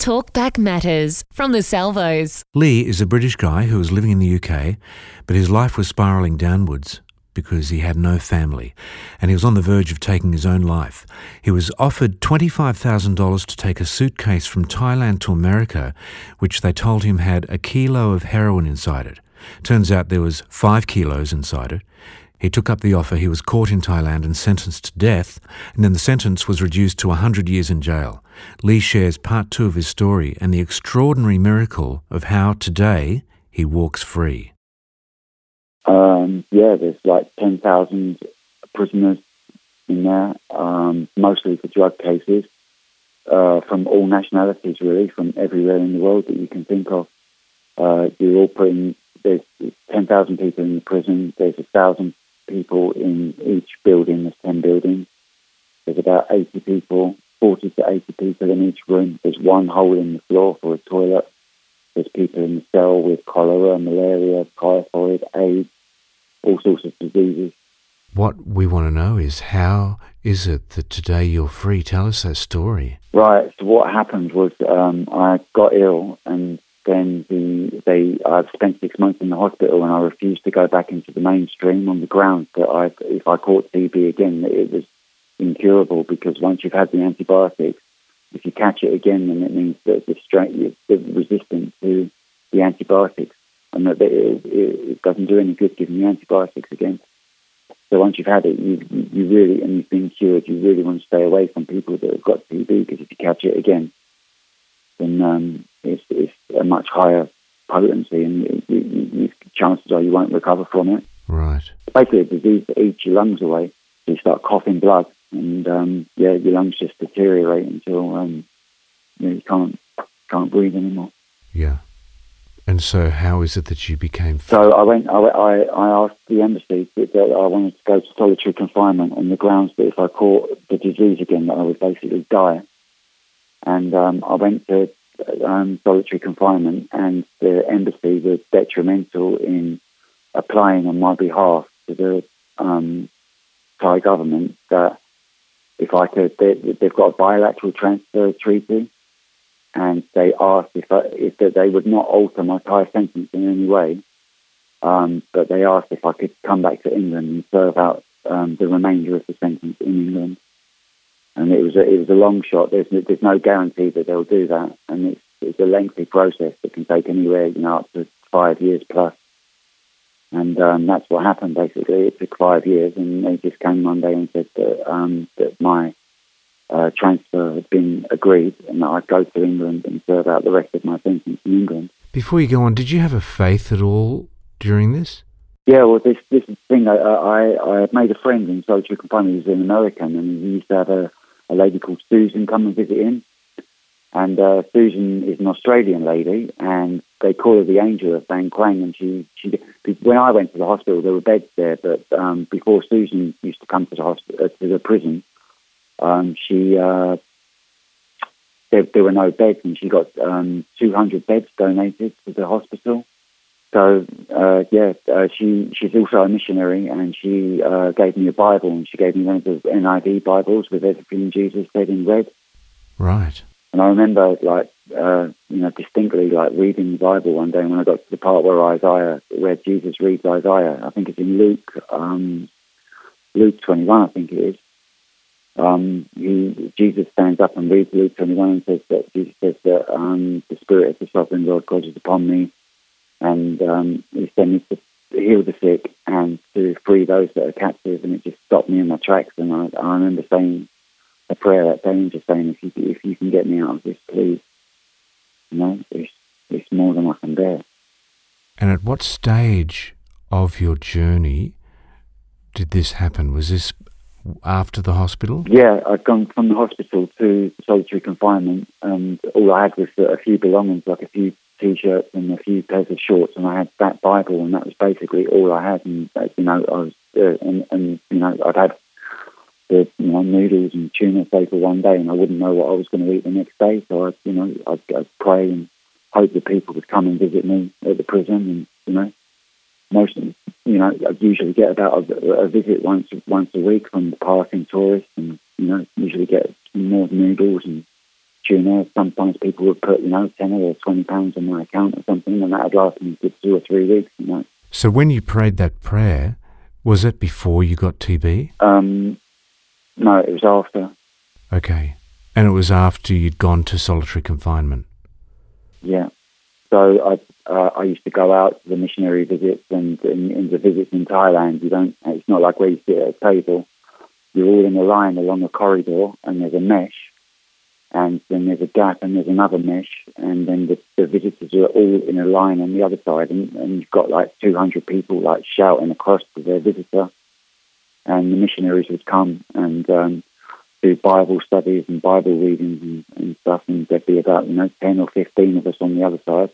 Talkback Matters from the Salvos. Lee is a British guy who was living in the UK, but his life was spiralling downwards because he had no family and he was on the verge of taking his own life. He was offered $25,000 to take a suitcase from Thailand to America, which they told him had a kilo of heroin inside it. Turns out there was five kilos inside it. He took up the offer. He was caught in Thailand and sentenced to death, and then the sentence was reduced to 100 years in jail. Lee shares part two of his story and the extraordinary miracle of how today he walks free. Um, yeah, there's like 10,000 prisoners in there, um, mostly for drug cases, uh, from all nationalities, really, from everywhere in the world that you can think of. Uh, you're all putting, there's 10,000 people in the prison, there's a thousand people in each building. There's 10 buildings. There's about 80 people, 40 to 80 people in each room. There's one hole in the floor for a toilet. There's people in the cell with cholera, malaria, typhoid, AIDS, all sorts of diseases. What we want to know is how is it that today you're free? Tell us that story. Right. So what happened was um, I got ill and then the, they I spent six months in the hospital and I refused to go back into the mainstream on the grounds that I, if I caught TB again, it was incurable because once you've had the antibiotics, if you catch it again, then it means that the strength, the resistant to the antibiotics, and that it, it, doesn't do any good giving you antibiotics again. So once you've had it, you, you really, and you've been cured, you really want to stay away from people that have got TB because if you catch it again, then um, it's, it's a much higher potency, and you, you, you, chances are you won't recover from it. Right. Basically, a disease that eats your lungs away. You start coughing blood, and um, yeah, your lungs just deteriorate until um, you, know, you can't can't breathe anymore. Yeah. And so, how is it that you became? So I went. I, I, I asked the embassy that, that I wanted to go to solitary confinement on the grounds that if I caught the disease again, that I would basically die. And um, I went to um, solitary confinement, and the embassy was detrimental in applying on my behalf to the um, Thai government that if I could, they, have got a bilateral transfer treaty, and they asked if I, if they would not alter my Thai sentence in any way, um, but they asked if I could come back to England and serve out um, the remainder of the sentence in England and it was a, it was a long shot. There's there's no guarantee that they'll do that, and it's it's a lengthy process that can take anywhere you know up to five years plus. And um, that's what happened basically. It took five years, and they just came one day and said that um, that my uh, transfer had been agreed, and that I'd go to England and serve out the rest of my sentence in England. Before you go on, did you have a faith at all during this? Yeah, well, this this thing. I I, I made a friend in confinement. He was an American, and he used to have a a lady called Susan come and visit him. And uh, Susan is an Australian lady, and they call her the Angel of Bang Kwang. And she, she, when I went to the hospital, there were beds there, but um, before Susan used to come to the hospital, uh, to the prison, um, she uh, there, there, were no beds, and she got um, 200 beds donated to the hospital. So uh, yeah, uh, she she's also a missionary, and she uh, gave me a Bible, and she gave me one of the NIV Bibles with everything Jesus said in red. Right. And I remember, like, uh, you know, distinctly, like reading the Bible one day when I got to the part where Isaiah, where Jesus reads Isaiah. I think it's in Luke, um, Luke twenty-one. I think it is. Um, he, Jesus stands up and reads Luke twenty-one and says that Jesus says that um, the Spirit of the Sovereign Lord God is upon me and um, he sent me to heal the sick and to free those that are captive, and it just stopped me in my tracks. And I, I remember saying a prayer that day and just saying, if you if you can get me out of this, please. You know, it's it's more than I can bear. And at what stage of your journey did this happen? Was this after the hospital? Yeah, I'd gone from the hospital to solitary confinement, and all I had was a few belongings, like a few t-shirts and a few pairs of shorts, and I had that Bible, and that was basically all I had. And uh, you know, I was uh, and, and you know, I'd had the you know noodles and tuna say for one day, and I wouldn't know what I was going to eat the next day. So I, you know, I'd, I'd pray and hope that people would come and visit me at the prison, and you know, most you know, I'd usually get about a, a visit once once a week from the passing tourists, and you know, usually get more noodles and tuna. Sometimes people would put, you know, 10 or 20 pounds on my account or something, and that would last me for two or three weeks, you know. So when you prayed that prayer, was it before you got TB? Um, no, it was after. Okay. And it was after you'd gone to solitary confinement? Yeah. So I uh, I used to go out to the missionary visits and, and, and the visits in Thailand. You don't. It's not like where you sit at a table. You're all in a line along a corridor, and there's a mesh, and then there's a gap, and there's another mesh, and then the, the visitors are all in a line on the other side, and, and you've got like 200 people like shouting across to their visitor, and the missionaries would come and um, do Bible studies and Bible readings and, and stuff, and there'd be about you know 10 or 15 of us on the other side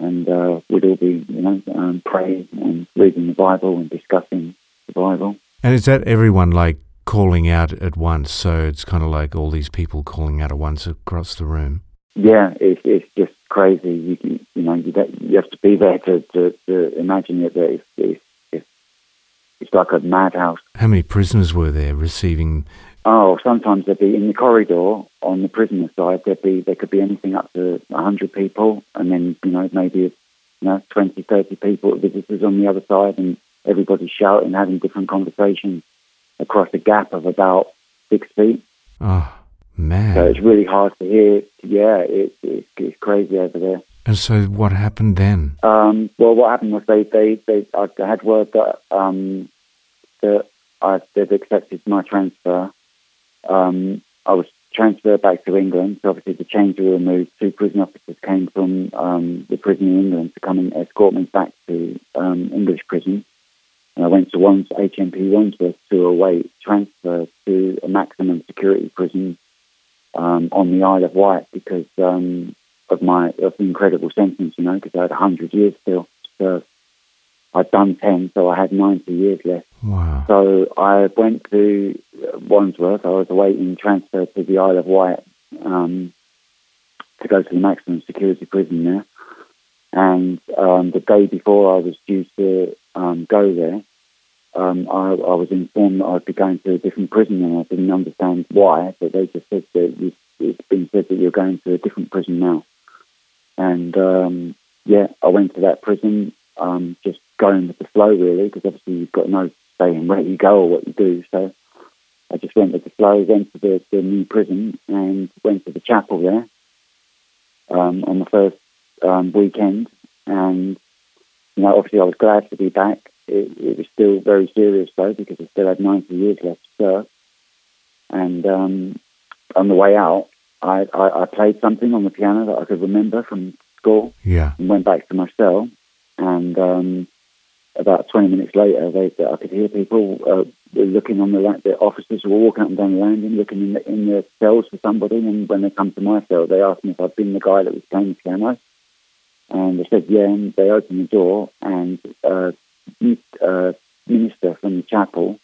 and uh, we'd all be, you know, um, praying and reading the Bible and discussing the Bible. And is that everyone like calling out at once? So it's kind of like all these people calling out at once across the room. Yeah, it's it's just crazy. You can, you know, you, you have to be there to, to, to imagine it. That it's, it's, it's, it's like a madhouse. How many prisoners were there receiving? Oh, sometimes they'd be in the corridor on the prisoner side. There'd be there could be anything up to hundred people, and then you know maybe you know 20, 30 people visitors on the other side, and everybody shouting, having different conversations across a gap of about six feet. Oh, man. So it's really hard to hear. Yeah, it's, it's, it's crazy over there. And so what happened then? Um, well, what happened was they, they, they I had word that, um, that I, they've accepted my transfer. Um, I was transferred back to England. So obviously the chains were removed. Two prison officers came from um, the prison in England to come and escort me back to um, English prison. I went to HMP Wandsworth to await transfer to a maximum security prison um, on the Isle of Wight because um, of my of the incredible sentence, you know, because I had 100 years still to serve. I'd done 10, so I had 90 years left. Wow. So I went to Wandsworth. I was awaiting transfer to the Isle of Wight um, to go to the maximum security prison there. And um, the day before I was due to um, go there, um, I, I, was informed that I'd be going to a different prison, and I didn't understand why. But they just said that it's been said that you're going to a different prison now. And um, yeah, I went to that prison, um, just going with the flow, really, because obviously you've got no say in where you go or what you do. So I just went with the flow, went to the, the new prison, and went to the chapel there um, on the first um, weekend. And you know, obviously, I was glad to be back. It, it, was still very serious though, because I still had 90 years left to serve. And um, on the way out, I, I, I played something on the piano that I could remember from school. Yeah. And went back to my cell, and um, about 20 minutes later, they, I could hear people uh, looking on the the officers were walking up and down the landing, looking in the, in the cells for somebody. And when they come to my cell, they asked me if I'd been the guy that was playing the piano. And I said, yeah. And they opened the door, and uh, uh, minister from the chapel,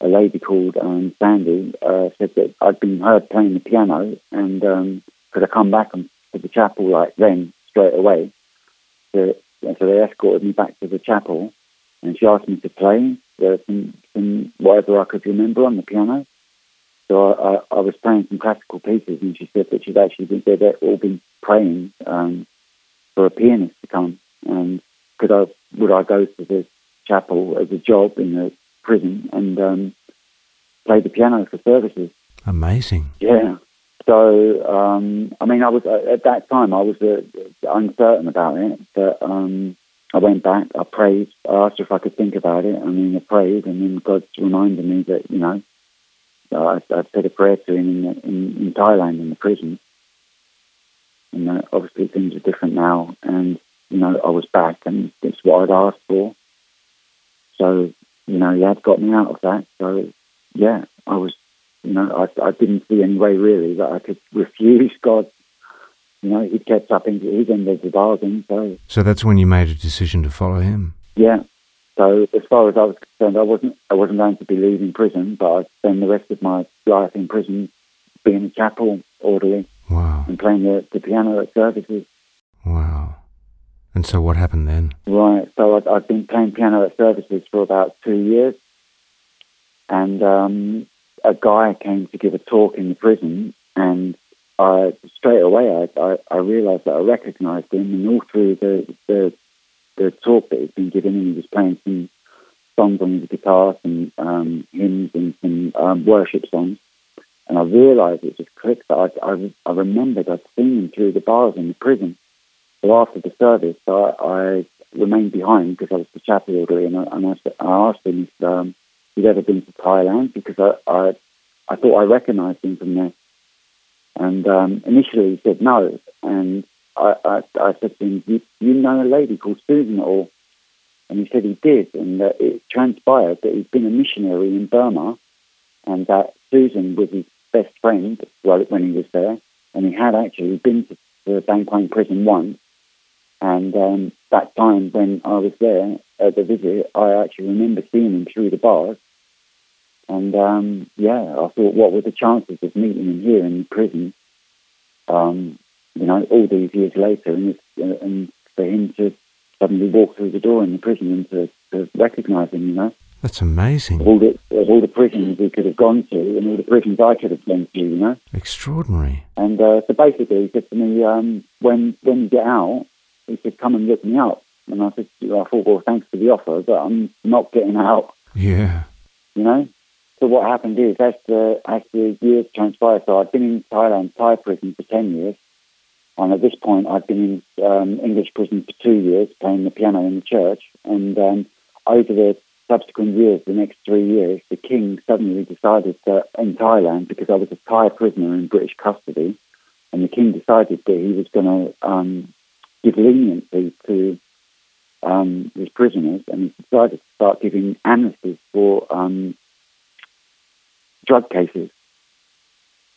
a lady called um, Sandy, uh, said that I'd been heard playing the piano, and um, could I come back to the chapel like then straight away? And so they escorted me back to the chapel, and she asked me to play uh, some, some whatever I could remember on the piano. So I, I, I, was playing some classical pieces, and she said that she'd actually been, they'd all been praying um, for a pianist to come, and could I would I go to the chapel as a job in the prison and um, play the piano for services. Amazing. Yeah. So, um, I mean, I was uh, at that time I was uh, uncertain about it, but um, I went back. I prayed. I asked if I could think about it. I mean, I prayed, and then God reminded me that you know I, I said a prayer to him in, in, in Thailand in the prison, and uh, obviously things are different now. And you know, I was back, and it's what I'd asked for. So, you know, he had got me out of that. So, yeah, I was you know, I, I didn't see any way really that I could refuse God. You know, he kept up in his end of the bargain. So, so that's when you made a decision to follow him. Yeah. So as far as I was concerned, I wasn't I wasn't going to be leaving prison, but I'd spend the rest of my life in prison being a chapel orderly. Wow. And playing the, the piano at services. Wow. And so what happened then? Right. So I'd, I'd been playing piano at services for about two years. And um, a guy came to give a talk in the prison, and I straight away I, I, I realised that I recognised him, and all through the, the the talk that he'd been giving, he was playing some songs on his guitar, some um, hymns and some um, worship songs. And I realised it just clicked that I, I, I remembered I'd seen him through the bars in the prison. So after the service, I, I remained behind because I was the chapel orderly, and I, and I, I asked him if um, he'd ever been to Thailand because I, I, I thought I recognised him from there. And um, initially he said no, and I, I, I said to him, you, you know a lady called Susan or? And he said he did, and that it transpired that he'd been a missionary in Burma, and that Susan was his best friend when he was there, and he had actually been to the Bang Kwang prison once. And um, that time when I was there at the visit, I actually remember seeing him through the bars. And um, yeah, I thought, what were the chances of meeting him here in prison? Um, you know, all these years later, and, uh, and for him to suddenly walk through the door in the prison and to, to recognise him, you know. That's amazing. All, the, all the prisons we could have gone to and all the prisons I could have gone to, you know. Extraordinary. And uh, so basically he said to me, um, when, when you get out, he said, come and look me up. And I said, I thought, well, thanks for the offer, but I'm not getting out. Yeah. You know? So what happened is, as the, as the years transpired, so I'd been in Thailand, Thai prison for 10 years. And at this point, I'd been in um, English prison for two years, playing the piano in the church. And um, over the subsequent years, the next three years, the king suddenly decided that in Thailand, because I was a Thai prisoner in British custody, and the king decided that he was going to um, give leniency to um, his prisoners, and he decided to start giving amnesties for um, drug cases.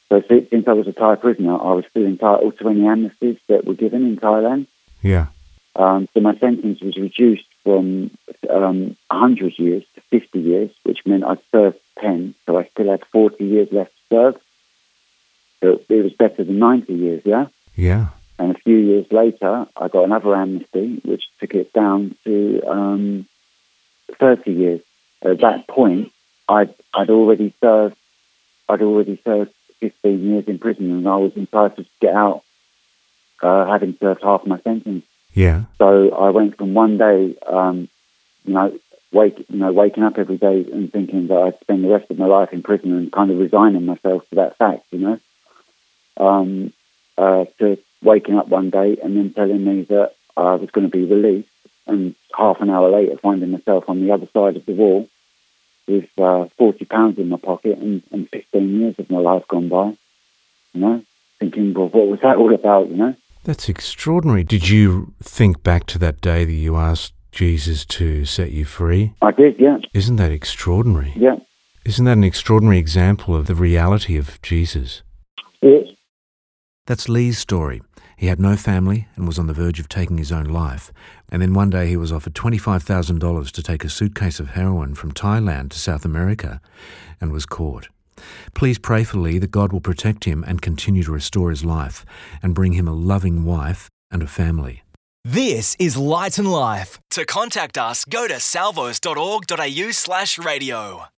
So since I was a Thai prisoner, I was still entitled to any amnesties that were given in Thailand. Yeah. Um, so my sentence was reduced from um, 100 years to 50 years, which meant I served 10. So I still had 40 years left to serve. So it was better than 90 years, yeah? Yeah. And a few years later, I got another amnesty, which took it down to um, 30 years. At that point, I'd, I'd already served I'd already served 15 years in prison and I was entitled to get out uh, having served half my sentence. Yeah. So I went from one day, um, you know, wake, you know, waking up every day and thinking that I'd spend the rest of my life in prison and kind of resigning myself to that fact, you know, um, uh, to waking up one day and then telling me that I was going to be released, and half an hour later finding myself on the other side of the wall with uh, forty pounds in my pocket and, and fifteen years of my life gone by. You know, thinking, well, what was that all about? You know. That's extraordinary. Did you think back to that day that you asked Jesus to set you free? I did, yeah. Isn't that extraordinary? Yeah. Isn't that an extraordinary example of the reality of Jesus? Yes. That's Lee's story. He had no family and was on the verge of taking his own life. And then one day he was offered $25,000 to take a suitcase of heroin from Thailand to South America and was caught. Please pray for Lee that God will protect him and continue to restore his life and bring him a loving wife and a family. This is Light and Life. To contact us, go to salvos.org.au slash radio.